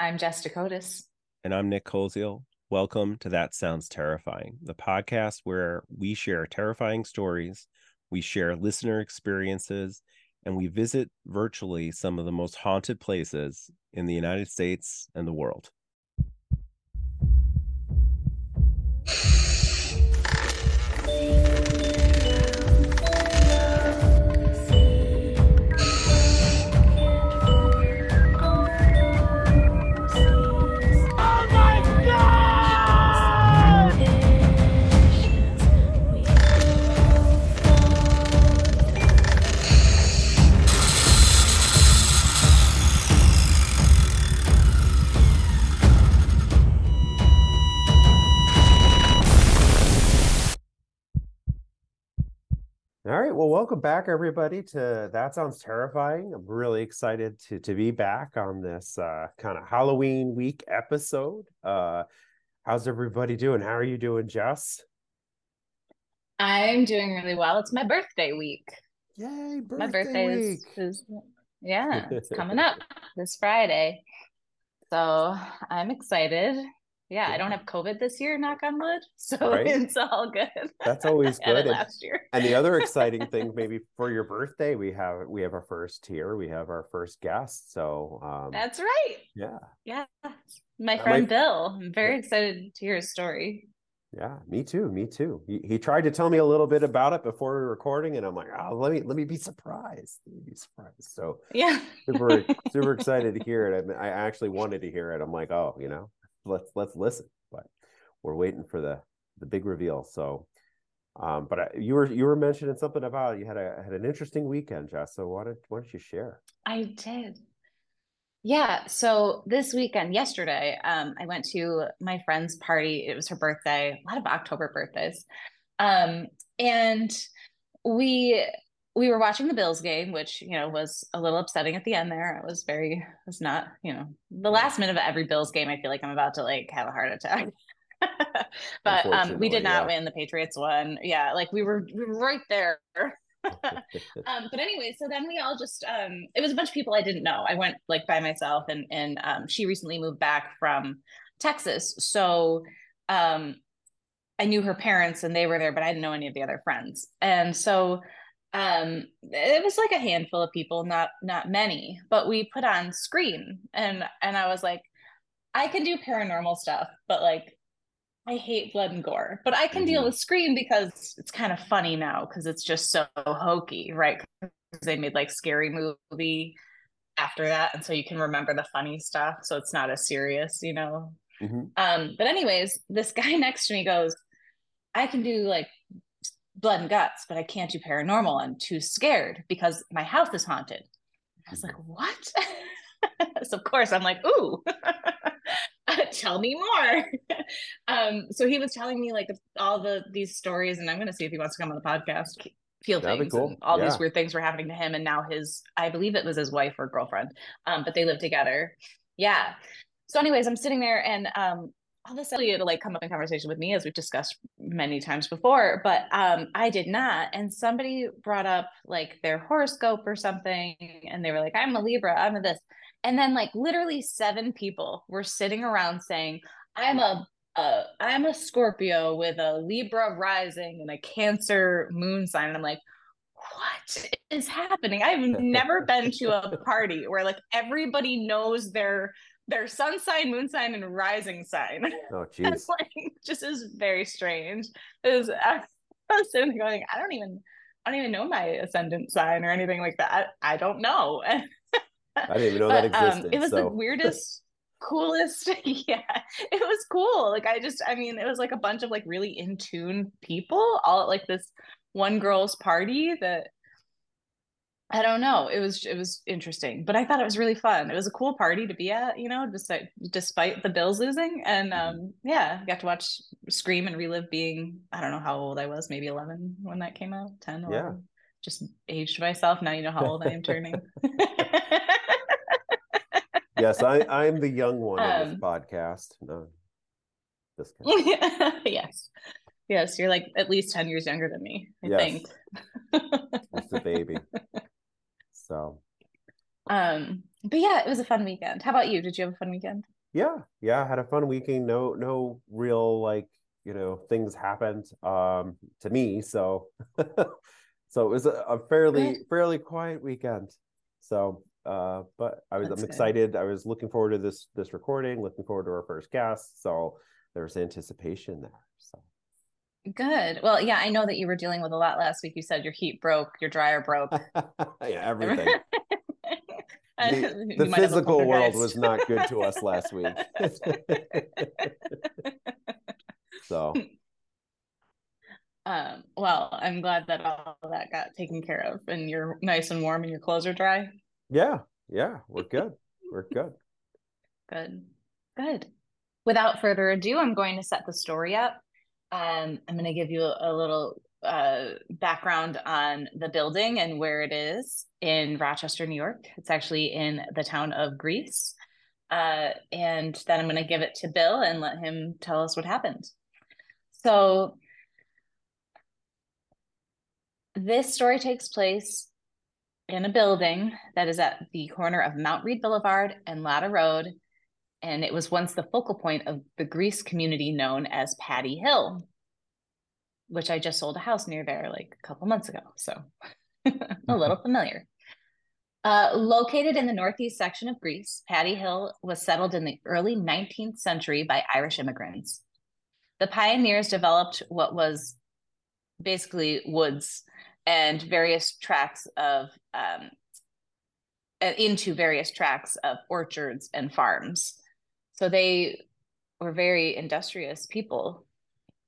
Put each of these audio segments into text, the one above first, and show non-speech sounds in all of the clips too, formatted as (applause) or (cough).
I'm Jess Dakotas. And I'm Nick Koziel. Welcome to That Sounds Terrifying, the podcast where we share terrifying stories, we share listener experiences, and we visit virtually some of the most haunted places in the United States and the world. Welcome back, everybody, to That Sounds Terrifying. I'm really excited to, to be back on this uh, kind of Halloween week episode. Uh, how's everybody doing? How are you doing, Jess? I'm doing really well. It's my birthday week. Yay, birthday my birthday week. Is, is yeah, it's coming (laughs) up this Friday. So I'm excited yeah, I don't have COVID this year, knock on wood. (laughs) So right? it's all good. That's (laughs) always good. And, last year. and the other exciting (laughs) thing, maybe for your birthday, we have we have our first here. We have our first guest. So um, that's right. Yeah. Yeah. My friend might... Bill. I'm very yeah. excited to hear his story. Yeah, me too. Me too. He, he tried to tell me a little bit about it before we were recording, and I'm like, oh, let me let me be surprised. Let me be surprised. So yeah, super super excited to hear it. I, I actually wanted to hear it. I'm like, oh, you know, let's let's listen. But we're waiting for the the big reveal. So, um, but I, you were you were mentioning something about you had a had an interesting weekend, Jess. So why don't why don't you share? I did. Yeah. So this weekend, yesterday, um, I went to my friend's party. It was her birthday. A lot of October birthdays, um, and we we were watching the Bills game, which you know was a little upsetting at the end. There, it was very, it was not, you know, the last minute of every Bills game. I feel like I'm about to like have a heart attack. (laughs) but um, we did not yeah. win. The Patriots won. Yeah, like we were, we were right there. (laughs) um, but anyway, so then we all just um, it was a bunch of people I didn't know. I went like by myself, and and um, she recently moved back from Texas, so um, I knew her parents and they were there, but I didn't know any of the other friends, and so um it was like a handful of people not not many but we put on scream and and i was like i can do paranormal stuff but like i hate blood and gore but i can mm-hmm. deal with scream because it's kind of funny now because it's just so hokey right because they made like scary movie after that and so you can remember the funny stuff so it's not as serious you know mm-hmm. um but anyways this guy (laughs) next to me goes i can do like blood and guts, but I can't do paranormal. I'm too scared because my house is haunted. I was like, what? (laughs) so of course I'm like, ooh, (laughs) tell me more. (laughs) um, so he was telling me like all the these stories, and I'm gonna see if he wants to come on the podcast. Feel That'd things, cool. all yeah. these weird things were happening to him, and now his, I believe it was his wife or girlfriend, um, but they live together. Yeah. So, anyways, I'm sitting there, and um, all of a sudden it'll like come up in conversation with me as we've discussed many times before but um i did not and somebody brought up like their horoscope or something and they were like i'm a libra i'm a this and then like literally seven people were sitting around saying i'm a uh, I'm a Scorpio with a Libra rising and a Cancer moon sign. And I'm like, what is happening? I've (laughs) never been to a party where like everybody knows their their sun sign, moon sign, and rising sign. Oh, (laughs) jeez. like just is very strange. Is I was sitting there going, I don't even, I don't even know my ascendant sign or anything like that. I, I don't know. I didn't even know (laughs) but, that existed. Um, it was so. the weirdest. (laughs) coolest yeah it was cool like i just i mean it was like a bunch of like really in tune people all at like this one girl's party that I don't know. It was it was interesting, but I thought it was really fun. It was a cool party to be at, you know, despite despite the Bills losing, and mm-hmm. um, yeah, got to watch Scream and relive being I don't know how old I was, maybe eleven when that came out, 10, 11. Yeah. Just aged myself. Now you know how old I am turning. (laughs) yes, I (laughs) I'm the young one um, this podcast. No, this (laughs) yes, yes, you're like at least ten years younger than me. I yes. think. Just a baby. So, um, but yeah, it was a fun weekend. How about you? Did you have a fun weekend? Yeah, yeah, I had a fun weekend. No, no real like you know things happened um to me, so (laughs) so it was a, a fairly Good. fairly quiet weekend. So uh, but I was That's I'm excited. Good. I was looking forward to this this recording, looking forward to our first guest. So there's anticipation there. So Good. Well, yeah, I know that you were dealing with a lot last week. You said your heat broke, your dryer broke. (laughs) yeah, everything. (laughs) the, (laughs) the physical world was not good to us last week. so um, well, I'm glad that all that got taken care of and you're nice and warm and your clothes are dry. Yeah, yeah, we're good. We're good. Good. Good. Without further ado, I'm going to set the story up. Um, I'm going to give you a, little uh, background on the building and where it is in Rochester, New York. It's actually in the town of Greece. Uh, and then I'm going to give it to Bill and let him tell us what happened. So, this story takes place in a building that is at the corner of Mount Read Boulevard and Latta Road. And it was once the focal point of the Greece community known as Paddy Hill which I just sold a house near there like a couple months ago. So (laughs) a little familiar. Uh, located in the northeast section of Greece, Paddy Hill was settled in the early 19th century by Irish immigrants. The pioneers developed what was basically woods and various tracts of um, into various tracts of orchards and farms. So they were very industrious people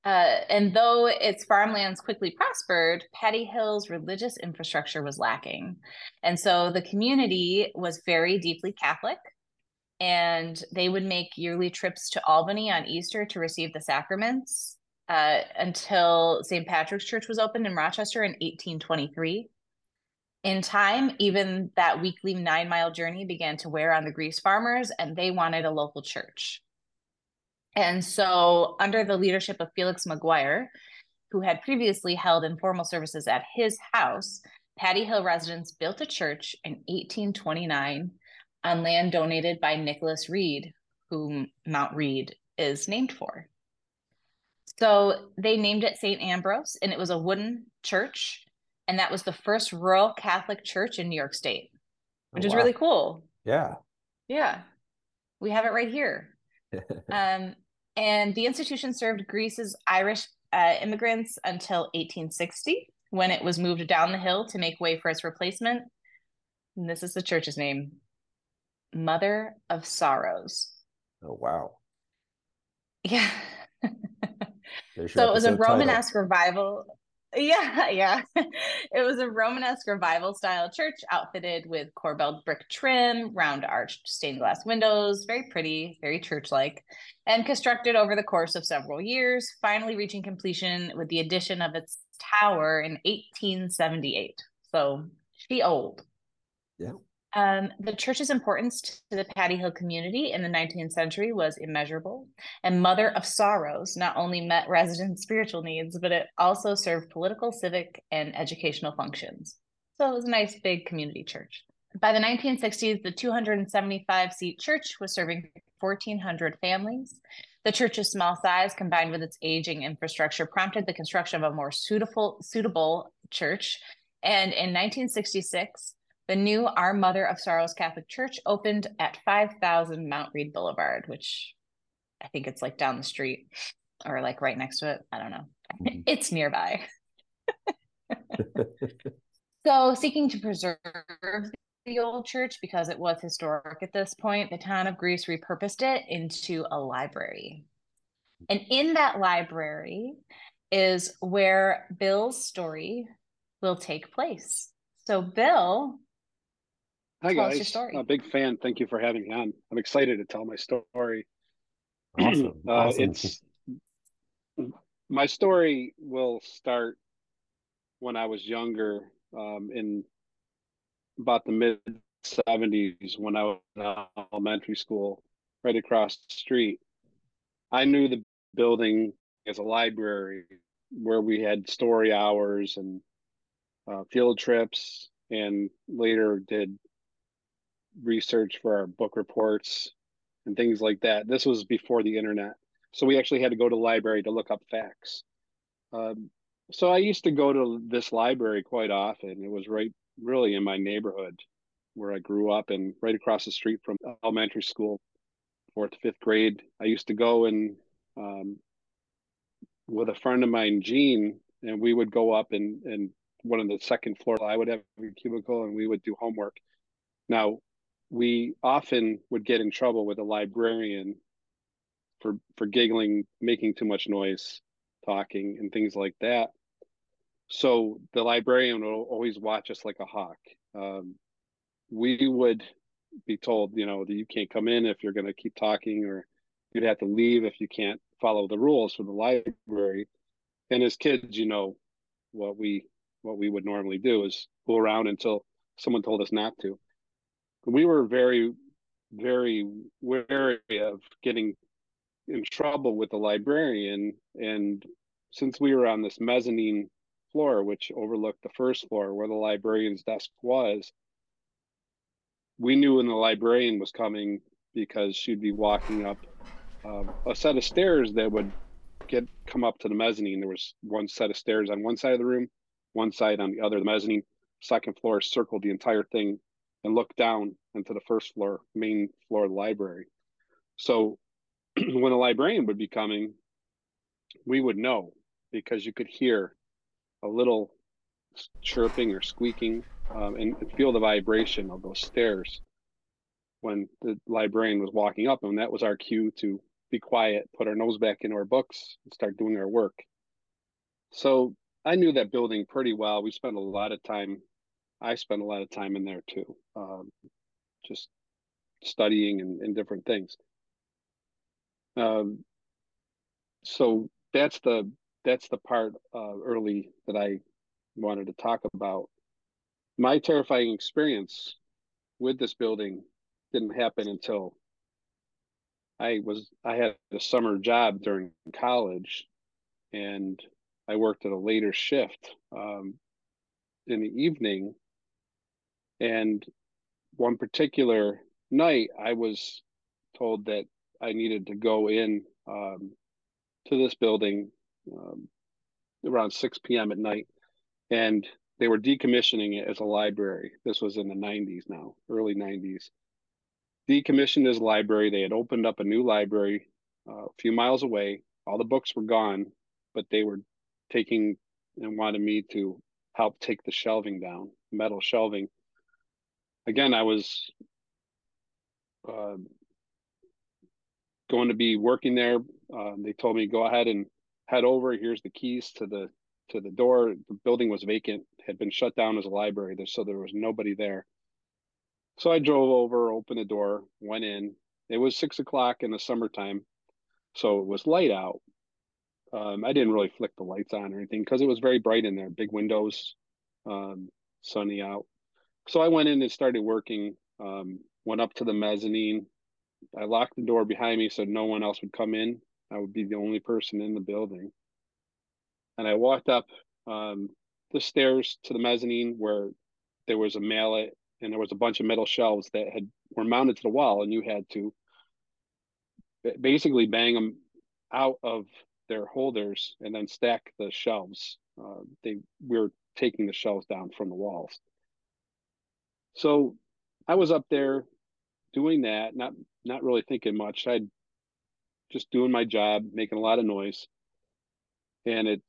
uh, and though its farmlands quickly prospered, Paddy Hill's religious infrastructure was lacking. And so the community was very deeply Catholic. And they would make yearly trips to Albany on Easter to receive the sacraments uh, until St. Patrick's Church was opened in Rochester in 1823. In time, even that weekly nine mile journey began to wear on the Greece farmers, and they wanted a local church. And so, under the leadership of Felix McGuire, who had previously held informal services at his house, Paddy Hill residents built a church in 1829 on land donated by Nicholas Read, whom Mount Read is named for. So they named it St. Ambrose, and it was a wooden church. And that was the first rural Catholic church in New York State, which oh, wow. is really cool. Yeah. Yeah. We have it right here. (laughs) um, and the institution served Greece's Irish uh, immigrants until 1860, when it was moved down the hill to make way for its replacement. And this is the church's name Mother of Sorrows. Oh, wow. Yeah. (laughs) so it was a Romanesque revival yeah, (laughs) yeah. It was a Romanesque revival style church outfitted with corbelled brick trim, round arched stained glass windows, very pretty, very church like, and constructed over the course of several years, finally reaching completion with the addition of its tower in 1878. So she old. Yeah. Um, the church's importance to the Paddy Hill community in the 19th century was immeasurable, and Mother of Sorrows not only met residents' spiritual needs, but it also served political, civic, and educational functions. So it was a nice big community church. By the 1960s, the 275 seat church was serving 1,400 families. The church's small size, combined with its aging infrastructure, prompted the construction of a more suitable, suitable church. And in 1966, the new Our Mother of Sorrows Catholic Church opened at 5000 Mount Read Boulevard, which I think it's like down the street or like right next to it. I don't know. Mm-hmm. It's nearby. (laughs) (laughs) so, seeking to preserve the old church because it was historic at this point, the town of Greece repurposed it into a library. And in that library is where Bill's story will take place. So, Bill, Hi tell guys, a big fan. Thank you for having me on. I'm excited to tell my story. (clears throat) Awesome. uh, awesome. It's my story will start when I was younger, um, in about the mid '70s, when I was in elementary school, right across the street. I knew the building as a library where we had story hours and uh, field trips, and later did research for our book reports and things like that. This was before the internet. So we actually had to go to the library to look up facts. Um, so I used to go to this library quite often. It was right really in my neighborhood where I grew up and right across the street from elementary school, fourth, fifth grade. I used to go and um, with a friend of mine, Gene, and we would go up and, and one of the second floor, I would have a cubicle and we would do homework. Now, we often would get in trouble with a librarian for for giggling, making too much noise, talking, and things like that. So the librarian will always watch us like a hawk. Um, we would be told, you know, that you can't come in if you're going to keep talking, or you'd have to leave if you can't follow the rules for the library. And as kids, you know, what we what we would normally do is fool around until someone told us not to. We were very, very wary of getting in trouble with the librarian. And since we were on this mezzanine floor, which overlooked the first floor where the librarian's desk was, we knew when the librarian was coming because she'd be walking up um, a set of stairs that would get come up to the mezzanine. There was one set of stairs on one side of the room, one side on the other. The mezzanine, second floor, circled the entire thing and looked down into the first floor, main floor of the library. So (clears throat) when a librarian would be coming, we would know because you could hear a little chirping or squeaking um, and, and, feel the vibration of those stairs when the librarian was walking up. And that was our cue to be quiet, put our nose back into our books, and start doing our work. So I knew that building pretty well. We spent a lot of time. I spent a lot of time in there too, um, just studying and, and different things. Um, so that's the that's the part uh, early that I wanted to talk about. My terrifying experience with this building didn't happen until I was I had a summer job during college, and I worked at a later shift um, in the evening. And one particular night, I was told that I needed to go in um, to this building um, around 6 p.m. at night, and they were decommissioning it as a library. This was in the 90s now, early 90s. Decommissioned as a library. They had opened up a new library uh, a few miles away. All the books were gone, but they were taking and wanted me to help take the shelving down, metal shelving. Again, I was uh, going to be working there. Uh, they told me go ahead and head over. Here's the keys to the to the door. The building was vacant, had been shut down as a library, so there was nobody there. So I drove over, opened the door, went in. It was six o'clock in the summertime, so it was light out. Um, I didn't really flick the lights on or anything because it was very bright in there, big windows, um, sunny out. So I went in and started working. Um, went up to the mezzanine, I locked the door behind me so no one else would come in. I would be the only person in the building. And I walked up um, the stairs to the mezzanine where there was a mallet and there was a bunch of metal shelves that had were mounted to the wall, and you had to basically bang them out of their holders and then stack the shelves. Uh, they we were taking the shelves down from the walls. So I was up there doing that, not not really thinking much. I'd just doing my job, making a lot of noise, and it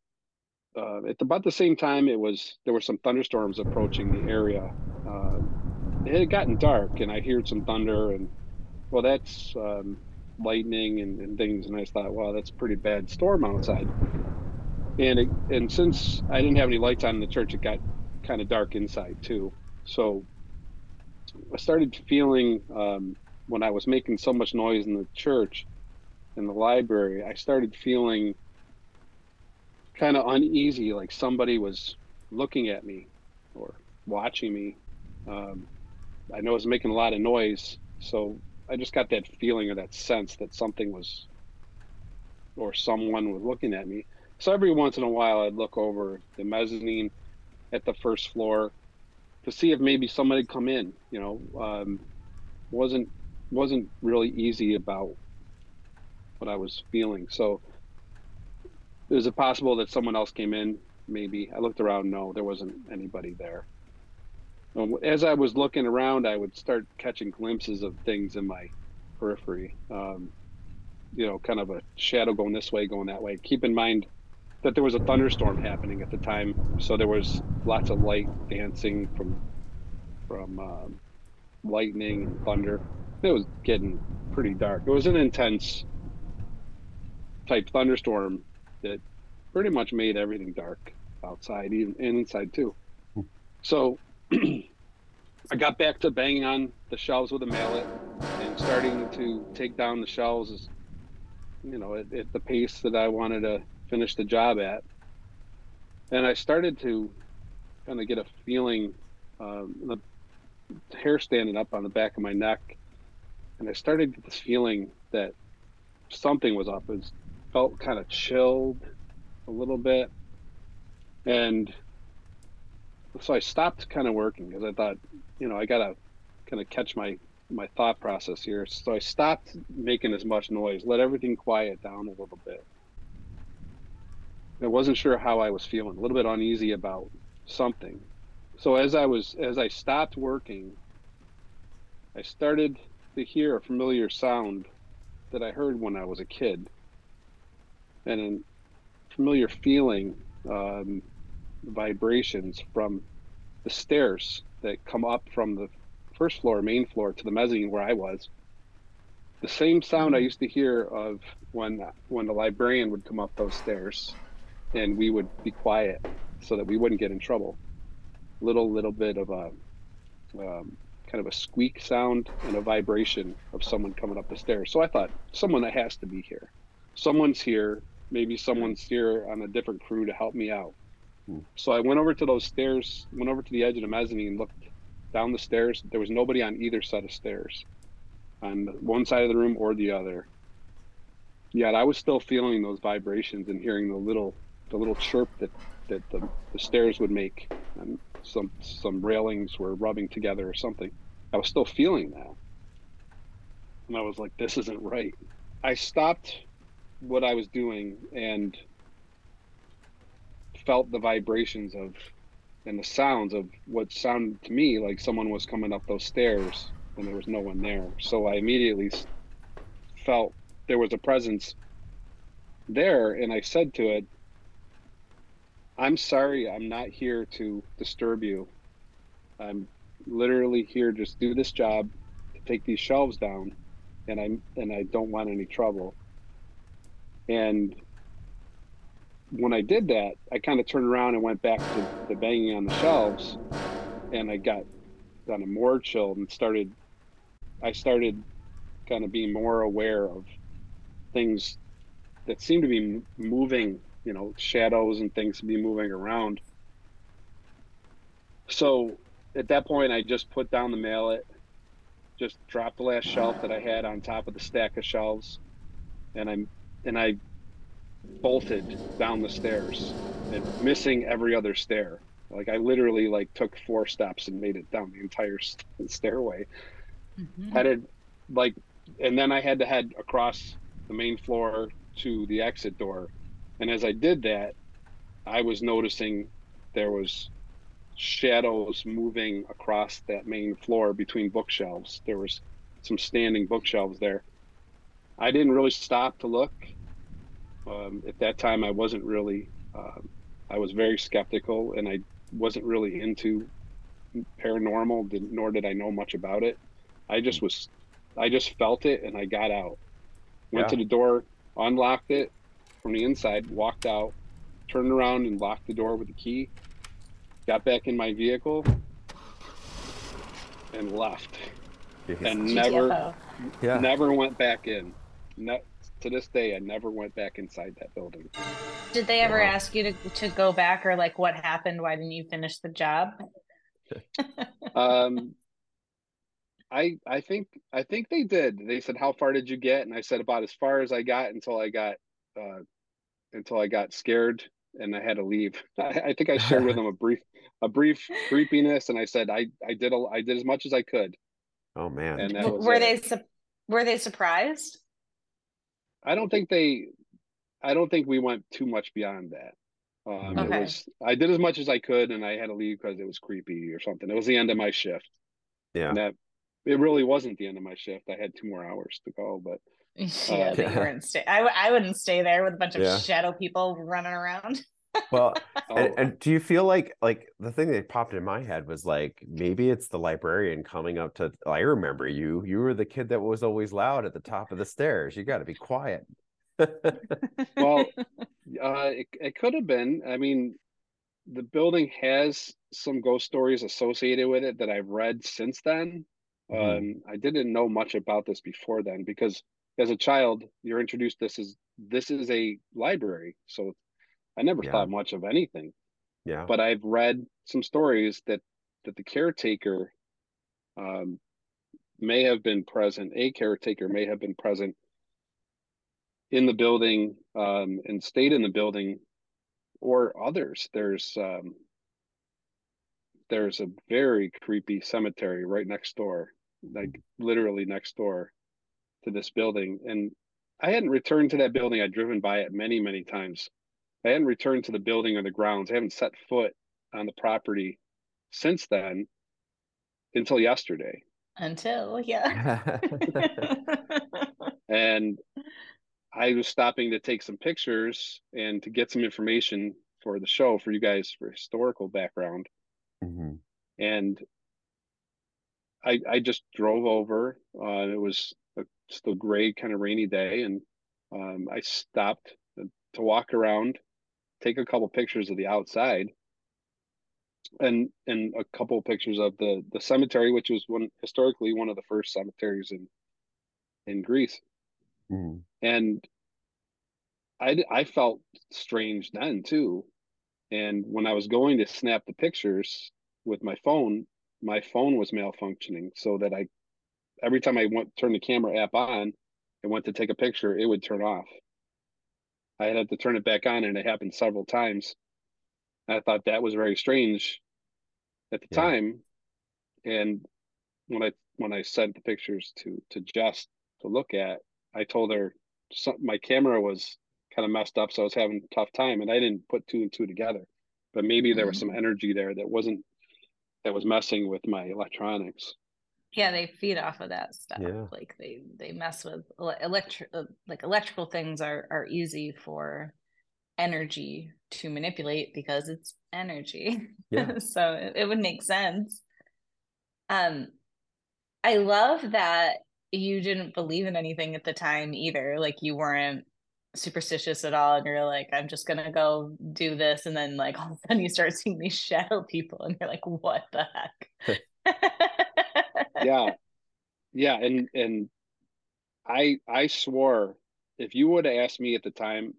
uh, at about the same time it was there were some thunderstorms approaching the area. Uh, it had gotten dark, and I heard some thunder, and well, that's um, lightning and, and, things. And I thought, wow, that's a pretty bad storm outside. And it, and since I didn't have any lights on in the church, it got kind of dark inside too. So I started feeling um, when I was making so much noise in the church, in the library, I started feeling kind of uneasy, like somebody was looking at me or watching me. Um, I know I was making a lot of noise, so I just got that feeling or that sense that something was or someone was looking at me. So every once in a while, I'd look over the mezzanine at the first floor to see if maybe somebody come in. You know, um, wasn't wasn't really easy about what I was feeling. So is it possible that someone else came in? Maybe I looked around. No, there wasn't anybody there. As I was looking around, I would start catching glimpses of things in my periphery. Um, you know, kind of a shadow going this way, going that way. Keep in mind that there was a thunderstorm happening at the time, so there was lots of light dancing from from um, lightning, thunder. It was getting pretty dark. It was an intense type thunderstorm that pretty much made everything dark outside even and inside too. So (clears throat) I got back to banging on the shelves with a mallet and starting to take down the shelves you know at, at the pace that I wanted to finish the job at. And I started to kind of get a feeling, um, the hair standing up on the back of my neck, and I started to get this feeling that something was up. It felt kind of chilled a little bit, and so I stopped kind of working because I thought, you know, I gotta kind of catch my my thought process here. So I stopped making as much noise, let everything quiet down a little bit. I wasn't sure how I was feeling, a little bit uneasy about something. So as I was as I stopped working, I started to hear a familiar sound that I heard when I was a kid, and a familiar feeling, um, vibrations from the stairs that come up from the first floor, main floor, to the mezzanine where I was. The same sound I used to hear of when when the librarian would come up those stairs, and we would be quiet so that we wouldn't get in trouble. Little little bit of a um, kind of a squeak sound and a vibration of someone coming up the stairs. So I thought someone that has to be here. Someone's here. Maybe someone's here on a different crew to help me out. Hmm. So I went over to those stairs, went over to the edge of the mezzanine, and looked down the stairs. There was nobody on either set of stairs, on one side of the room or the other. Yet I was still feeling those vibrations and hearing the little the little chirp that that the, the stairs would make, and some some railings were rubbing together or something. I was still feeling that, and I was like, "This isn't right." I stopped what I was doing and felt the vibrations of and the sounds of what sounded to me like someone was coming up those stairs and there was no one there. So I immediately felt there was a presence there, and I said to it, I'm sorry, I'm not here to disturb you. I'm literally here just do this job to take these shelves down and I and I don't want any trouble. And when I did that, I kind of turned around and went back to the banging on the shelves, and I got kind of more chilled and started. I started kind of being more aware of things that seemed to be moving, you know, shadows and things to be moving around. So at that point, I just put down the mallet, just dropped the last shelf that I had on top of the stack of shelves, and I and I bolted down the stairs and missing every other stair. Like I literally like took four steps and made it down the entire (laughs) stairway. Mm-hmm. Headed like, and then I had to head across the main floor to the exit door. And as I did that, I was noticing there was shadows moving across that main floor between bookshelves. There was some standing bookshelves there. I didn't really stop to look um, at that time, I wasn't really, uh, I was very skeptical and I wasn't really into paranormal, did, nor did I know much about it. I just was, I just felt it and I got out. Went yeah. to the door, unlocked it from the inside, walked out, turned around and locked the door with the key, got back in my vehicle, and left. And never, yeah. never went back in. Ne- to this day, I never went back inside that building. Did they ever uh-huh. ask you to, to go back or like what happened? Why didn't you finish the job? (laughs) um, I I think I think they did. They said, "How far did you get?" And I said, "About as far as I got until I got uh, until I got scared and I had to leave." (laughs) I, I think I (laughs) shared with them a brief a brief creepiness, and I said, "I I did a, I did as much as I could." Oh man. And that was were it. they su- were they surprised? I don't think they. I don't think we went too much beyond that. Um, Okay. It was. I did as much as I could, and I had to leave because it was creepy or something. It was the end of my shift. Yeah. And that it really wasn't the end of my shift. I had two more hours to go, but (laughs) yeah, but you Yeah. weren't stay. I, w- I wouldn't stay there with a bunch of Yeah. shadow people running around. (laughs) Well, oh, and, and do you feel like like the thing that popped in my head was like maybe it's the librarian coming up to I remember you. You were the kid that was always loud at the top of the stairs. You got to be quiet. (laughs) well, uh, it, it could have been. I mean, the building has some ghost stories associated with it that I've read since then. Mhm. Um, I didn't know much about this before then because as a child, you're introduced this is this is a library, so I never Yeah. thought much of anything. yeah. But I've read some stories that that the caretaker um, may have been present. A caretaker may have been present in the building um, and stayed in the building, or others. There's um, there's a very creepy cemetery right next door, like literally next door to this building. And I hadn't returned to that building. I'd driven by it many, many times. I hadn't returned to the building or the grounds. I haven't set foot on the property since then until yesterday. Until yeah. (laughs) And I was stopping to take some pictures and to get some information for the show for you guys for historical background. Mhm. And I I just drove over. Uh, it was a, a gray kind of rainy day, and um, I stopped to walk around, take a couple pictures of the outside, and and a couple pictures of the the cemetery, which was one historically one of the first cemeteries in in Greece. Mhm. and I I felt strange then too. And when I was going to snap the pictures with my phone, my phone was malfunctioning so that I every time I went turn the camera app on and went to take a picture, it would turn off. I had to turn it back on and it happened several times. I thought that was very strange at the Yeah. time. And when I when I sent the pictures to to Jess to look at, I told her some, my camera was kind of messed up, so I was having a tough time, and I didn't put two and two together. But maybe there was mm-hmm. some energy there that wasn't that was messing with my electronics. yeah, they feed off of that stuff. Yeah. Like they they mess with electric like electrical things are are easy for energy to manipulate because it's energy. Yeah. (laughs) so it, it would make sense. Um I love that you didn't believe in anything at the time either. Like you weren't superstitious at all and you're like i'm just gonna go do this and then like (laughs) all of a sudden you start seeing these shadow people and you're like what the heck Yeah, (laughs) yeah, and and I I swore if you would have asked me at the time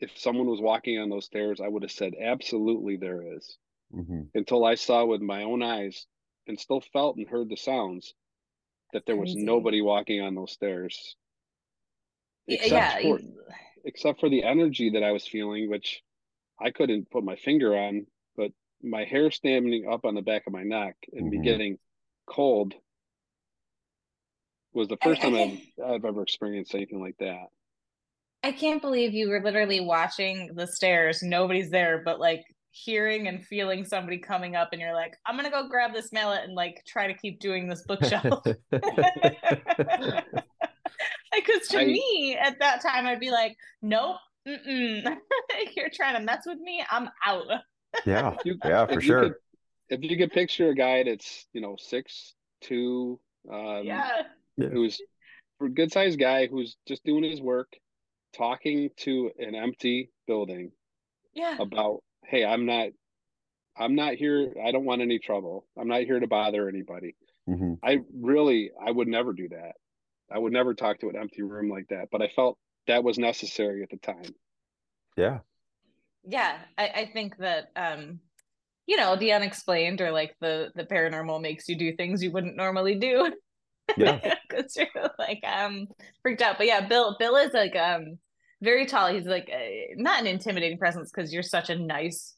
if someone was walking on those stairs, I would have said absolutely there is. Mhm. Until I saw with my own eyes and still felt and heard the sounds that there was Crazy. nobody walking on those stairs. Y- Except yeah for you- except for the energy that I was feeling, which I couldn't put my finger on, but my hair standing up on the back of my neck and me Mhm. getting cold was the first I time think- I've, I've ever experienced anything like that. I can't believe you were literally watching the stairs. Nobody's there, but like hearing and feeling somebody coming up, and you're like, I'm gonna go grab this mallet and like try to keep doing this (laughs) bookshelf. (laughs) Because to I- me, at that time, I'd be like, Nope, mm-mm. (laughs) you're trying to mess with me. I'm out. (laughs) yeah. You- Yeah, for sure. could- if you could picture a guy that's you know six two, um, yeah, who's a good sized guy who's just doing his work, talking to an empty building yeah. about, hey, I'm not, I'm not here. I don't want any trouble. I'm not here to bother anybody. Mhm. I really, I would never do that. I would never talk to an empty room like that. But I felt that was necessary at the time. Yeah. yeah I, I think that um you know the unexplained or like the the paranormal makes you do things you wouldn't normally do (laughs) Yeah. because you're like um freaked out but yeah bill bill is like um very tall he's like uh, not an intimidating presence because you're such a nice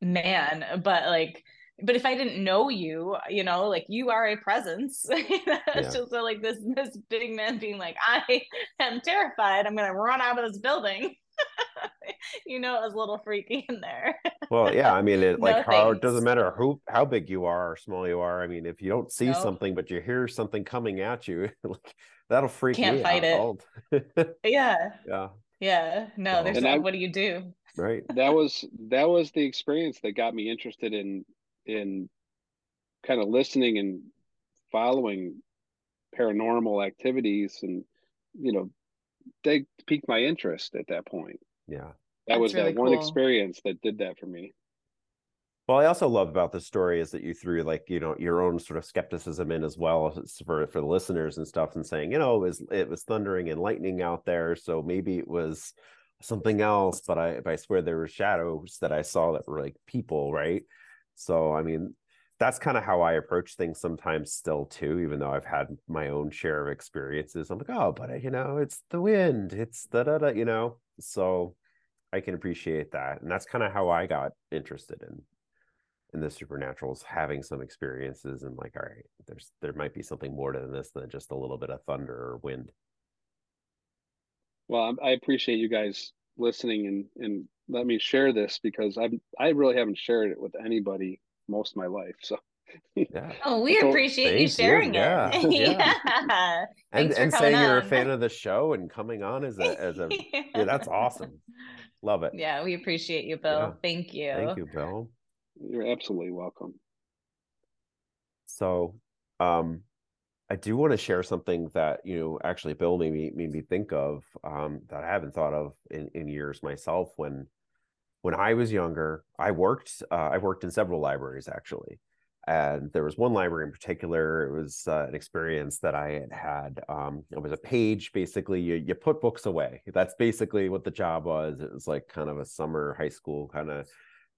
man but like but if I didn't know you, you know, like you are a presence. (laughs) yeah. just so like this this big man being like, I am terrified. I'm gonna run out of this building. (laughs) you know, it was a little freaky in there. well, yeah, I mean, it (laughs) like no, how it doesn't matter who how big you are or small you are. I mean, if you don't see nope. something but you hear something coming at you, like that'll freak Can't fight out. it. yeah. Yeah. Yeah. No, there's no, what do you do? Right. That was that was the experience that got me interested in in kind of listening and following paranormal activities and you know they piqued my interest at that point. Yeah. That That's was really that one experience that did that for me. Well i also love about the story is that you threw like you know your own sort of skepticism in as well for for the listeners and stuff and saying you know it was it was thundering and lightning out there so maybe it was something else but i i swear there were shadows that i saw that were like people right so i mean that's kind of how I approach things sometimes still too, even though I've had my own share of experiences. I'm like, oh, but uh, you know, it's the wind, it's da da da, you know. So I can appreciate that. And that's kind of how I got interested in in the supernaturals, having some experiences and like, all right, there's there might be something more to this than just a little bit of thunder or wind. Well, I appreciate you guys listening and and let me share this because I'm I really haven't shared it with anybody most of my life. So yeah. (laughs) Oh, we so, appreciate you sharing you. it. (laughs) Yeah. yeah. and and saying on. you're a fan of the show and coming on as a as a yeah. (laughs) yeah. that's awesome. Love it. Yeah, we appreciate you, Bill. Yeah. Thank you. Thank you, Bill. You're absolutely welcome. So um I do want to share something that you know actually Bill made me made me think of um, that I haven't thought of in, in years myself when when I was younger, I worked uh, I worked in several libraries actually, and there was one library in particular. It was uh, an experience that I had had. Um, it was a page basically. You you put books away. That's basically what the job was. It was like kind of a summer high school kind of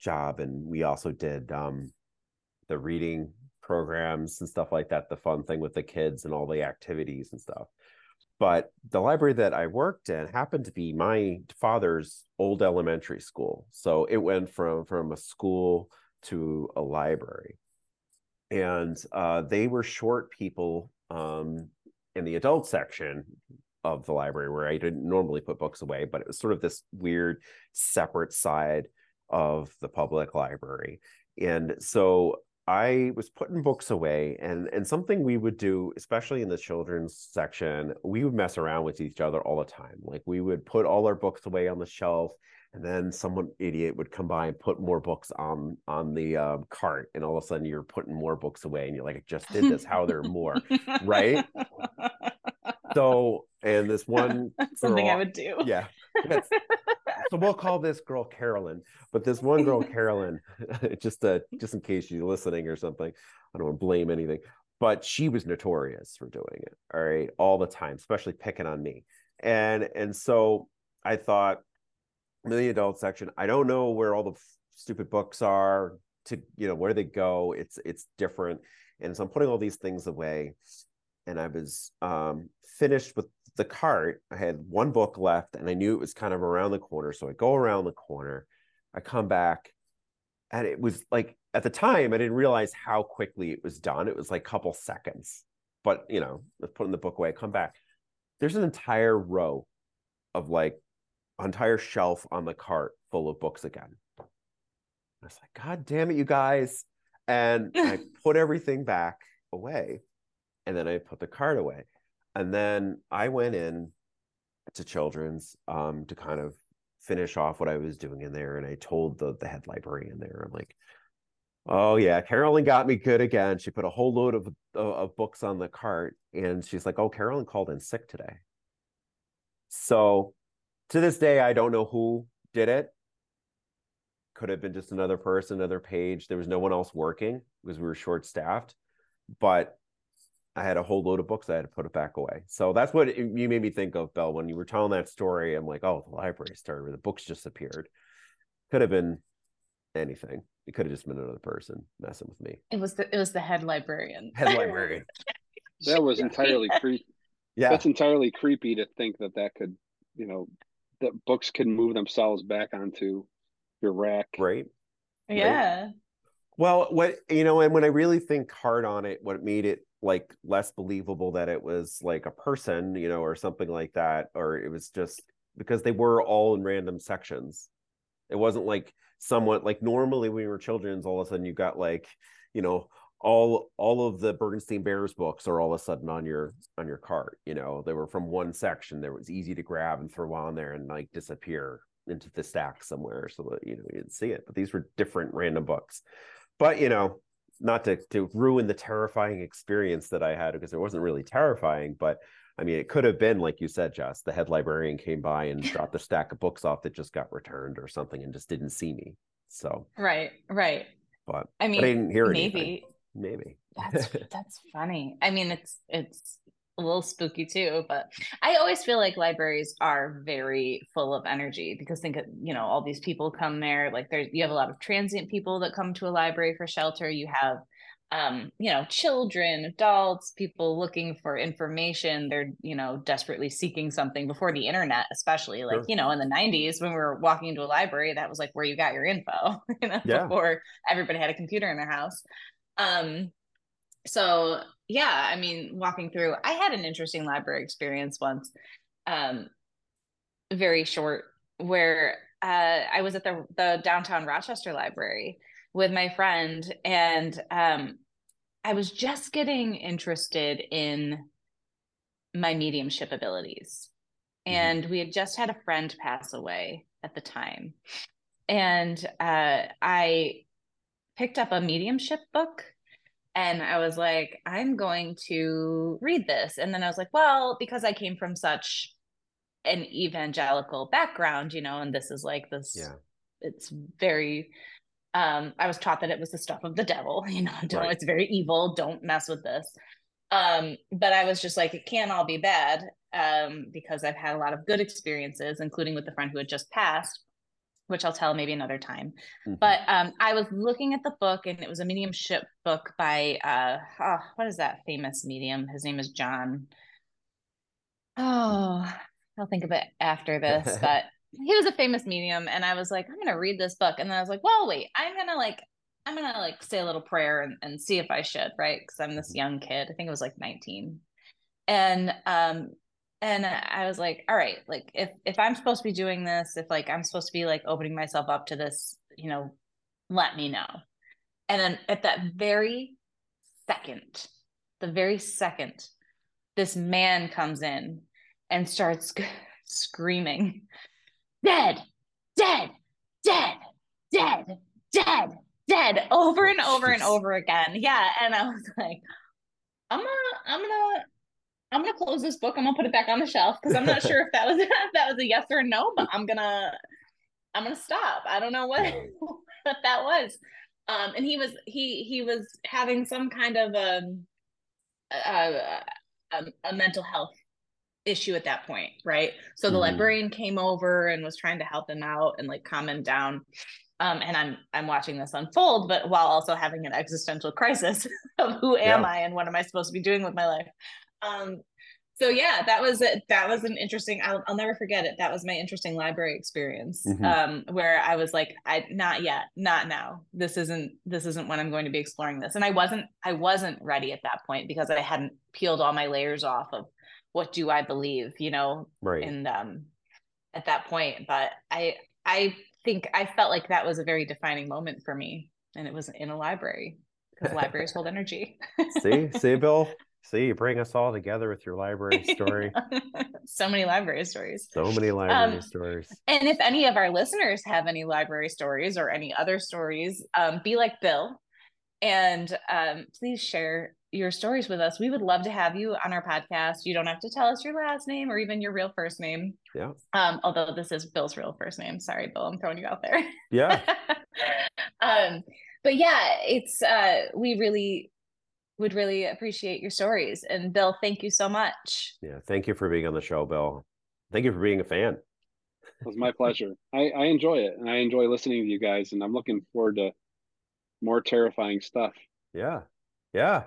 job, and we also did um, the reading programs and stuff like that. The fun thing with the kids and all the activities and stuff but the library that I worked in happened to be my father's old elementary school. So it went from from a school to a library, and uh, they were short people um, in the adult section of the library where I didn't normally put books away, but it was sort of this weird separate side of the public library. And so I was putting books away and and something we would do, especially in the children's section, we would mess around with each other all the time. Like we would put all our books away on the shelf and then someone idiot would come by and put more books on on the um, cart and all of a sudden you're putting more books away and you're like I just did this. How there are more? Right? (laughs) So and this one something I would do. Yeah so we'll call this girl Carolyn. But this one girl, (laughs) Carolyn, (laughs) just uh, just in case you're listening or something, I don't want to blame anything. But she was notorious for doing it, all right, all the time, especially picking on me. And and so I thought, in the adult section, I don't know where all the f- stupid books are. To you know where they go, it's it's different. And so I'm putting all these things away, and I was um, finished with the cart, I had one book left and I knew it was kind of around the corner. So I go around the corner, I come back, and it was like at the time, I didn't realize how quickly it was done. It was like a couple seconds. But you know, putting the book away, I come back. There's an entire row of like entire shelf on the cart full of books again. I was like, God damn it, you guys. And I (laughs) put everything back away. And then I put the cart away and then I went in to children's um, to kind of finish off what I was doing in there, and I told the the head librarian there, I'm like, "Oh yeah, Carolyn got me good again. She put a whole load of of books on the cart, and she's like, "Oh, Carolyn called in sick today." So, to this day, I don't know who did it. Could have been just another person, another page. There was no one else working because we were short staffed, but I had a whole load of books I had to put it back away. So that's what it, you made me think of, Bill, when you were telling that story. I'm like, oh, the library started where the books just appeared. Could have been anything. It could have just been another person messing with me. It was the it was the head librarian. Head librarian. (laughs) that was entirely creepy. Yeah, that's entirely creepy to think that that could, you know, that books can move themselves back onto your rack. Right. Yeah. Right Well, what you know, and when I really think hard on it, what made it like less believable that it was like a person, you know, or something like that, or it was just because they were all in random sections. It wasn't like somewhat like normally when we were children's, all of a sudden you got like, you know, all all of the Berenstain Bears books are all of a sudden on your on your cart. You know, they were from one section. There was easy to grab and throw on there and like disappear into the stack somewhere so that you know you didn't see it. But these were different random books. But you know, not to to ruin the terrifying experience that I had because it wasn't really terrifying, but I mean, it could have been like you said, Jess. The head librarian came by and (laughs) dropped a stack of books off that just got returned or something, and just didn't see me. So right, right. But I mean, I didn't hear maybe, anything. Maybe that's that's funny. I mean, it's it's a little spooky too, but I always feel like libraries are very full of energy because think of, you know, all these people come there. Like there's you have a lot of transient people that come to a library for shelter. You have um, you know, children, adults, people looking for information. They're, you know, desperately seeking something before the internet, especially like, Sure. you know, in the 90s when we were walking into a library, that was like where you got your info, (laughs) you know, Yeah. before everybody had a computer in their house. Um, so yeah, I mean, walking through, I had an interesting library experience once, um, very short, where uh, I was at the the downtown Rochester library with my friend, and um, I was just getting interested in my mediumship abilities, Mhm. and we had just had a friend pass away at the time, and uh, I picked up a mediumship book and I was like, I'm going to read this. And then I was like, well, because I came from such an evangelical background, you know, and this is like this, Yeah. it's very, um, I was taught that it was the stuff of the devil, (laughs) you know, don't, Right. it's very evil, don't mess with this. Um, but I was just like, it can't all be bad, um, because I've had a lot of good experiences, including with the friend who had just passed, which I'll tell maybe another time. Mhm. but um i was looking at the book and it was a mediumship book by uh oh, what is that famous medium? His name is john. Oh i'll think of it after this (laughs) but he was a famous medium and i was like i'm gonna read this book and then i was like well wait i'm gonna like i'm gonna like say a little prayer and, and see if i should right? Because i'm this young kid. I think it was like 19 and um and i was like all right like if if i'm supposed to be doing this if like i'm supposed to be like opening myself up to this you know let me know. And then at that very second the very second this man comes in and starts (laughs) screaming dead dead dead dead dead dead over and over and (laughs) over again. Yeah and i was like i'm gonna i'm gonna i'm gonna close this book. I'm gonna put it back on the shelf because i'm not sure if that was (laughs) if that was a yes or a no but i'm gonna i'm gonna stop. I don't know what (laughs) what that was. Um and he was he he was having some kind of um a, a, a mental health issue at that point right? So the Mhm. librarian came over and was trying to help him out and like calm him down. Um and i'm i'm watching this unfold but while also having an existential crisis (laughs) of who am Yeah. i and what am i supposed to be doing with my life um so yeah that was it that was an interesting I'll, I'll never forget it. That was my interesting library experience Mhm. um where i was like i not yet not now. This isn't this isn't when i'm going to be exploring this. And i wasn't i wasn't ready at that point because i hadn't peeled all my layers off of what do i believe you know right. and um at that point. But i i think i felt like that was a very defining moment for me. And it was in a library because libraries (laughs) hold energy. See, see, Bill. (laughs) See, you bring us all together with your library story. (laughs) so many library stories So many library Um, stories. and if any of our listeners have any library stories or any other stories um, be like bill and um, please share your stories with us we would love to have you on our podcast you don't have to tell us your last name or even your real first name Yeah. um, although this is bill's real first name sorry bill i'm throwing you out there Yeah. (laughs) um but yeah it's uh we really would really appreciate your stories and bill thank you so much Yeah. Thank you for being on the show, Bill. Thank you for being a fan. It was my pleasure. I, I enjoy it and I enjoy listening to you guys and I'm looking forward to more terrifying stuff. Yeah. Yeah.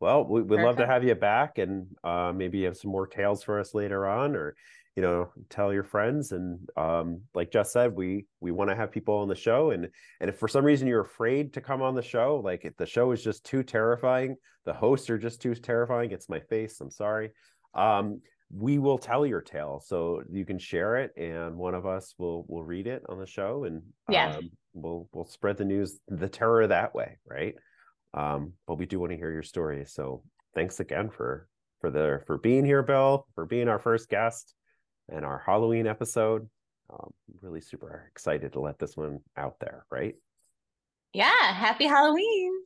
Well, we, we'd love to have you back and uh, maybe you have some more tales for us later on, or you know tell your friends and um, like Jess said we we want to have people on the show and and if for some reason you're afraid to come on the show like if the show is just too terrifying the hosts are just too terrifying it's my face i'm sorry um, we will tell your tale so you can share it and one of us will will read it on the show and yeah. um, we'll we'll spread the news the terror that way right? Um, but we do want to hear your story so thanks again for for the for being here bill for being our first guest and our halloween episode. Um, really super excited to let this one out there right? Yeah happy halloween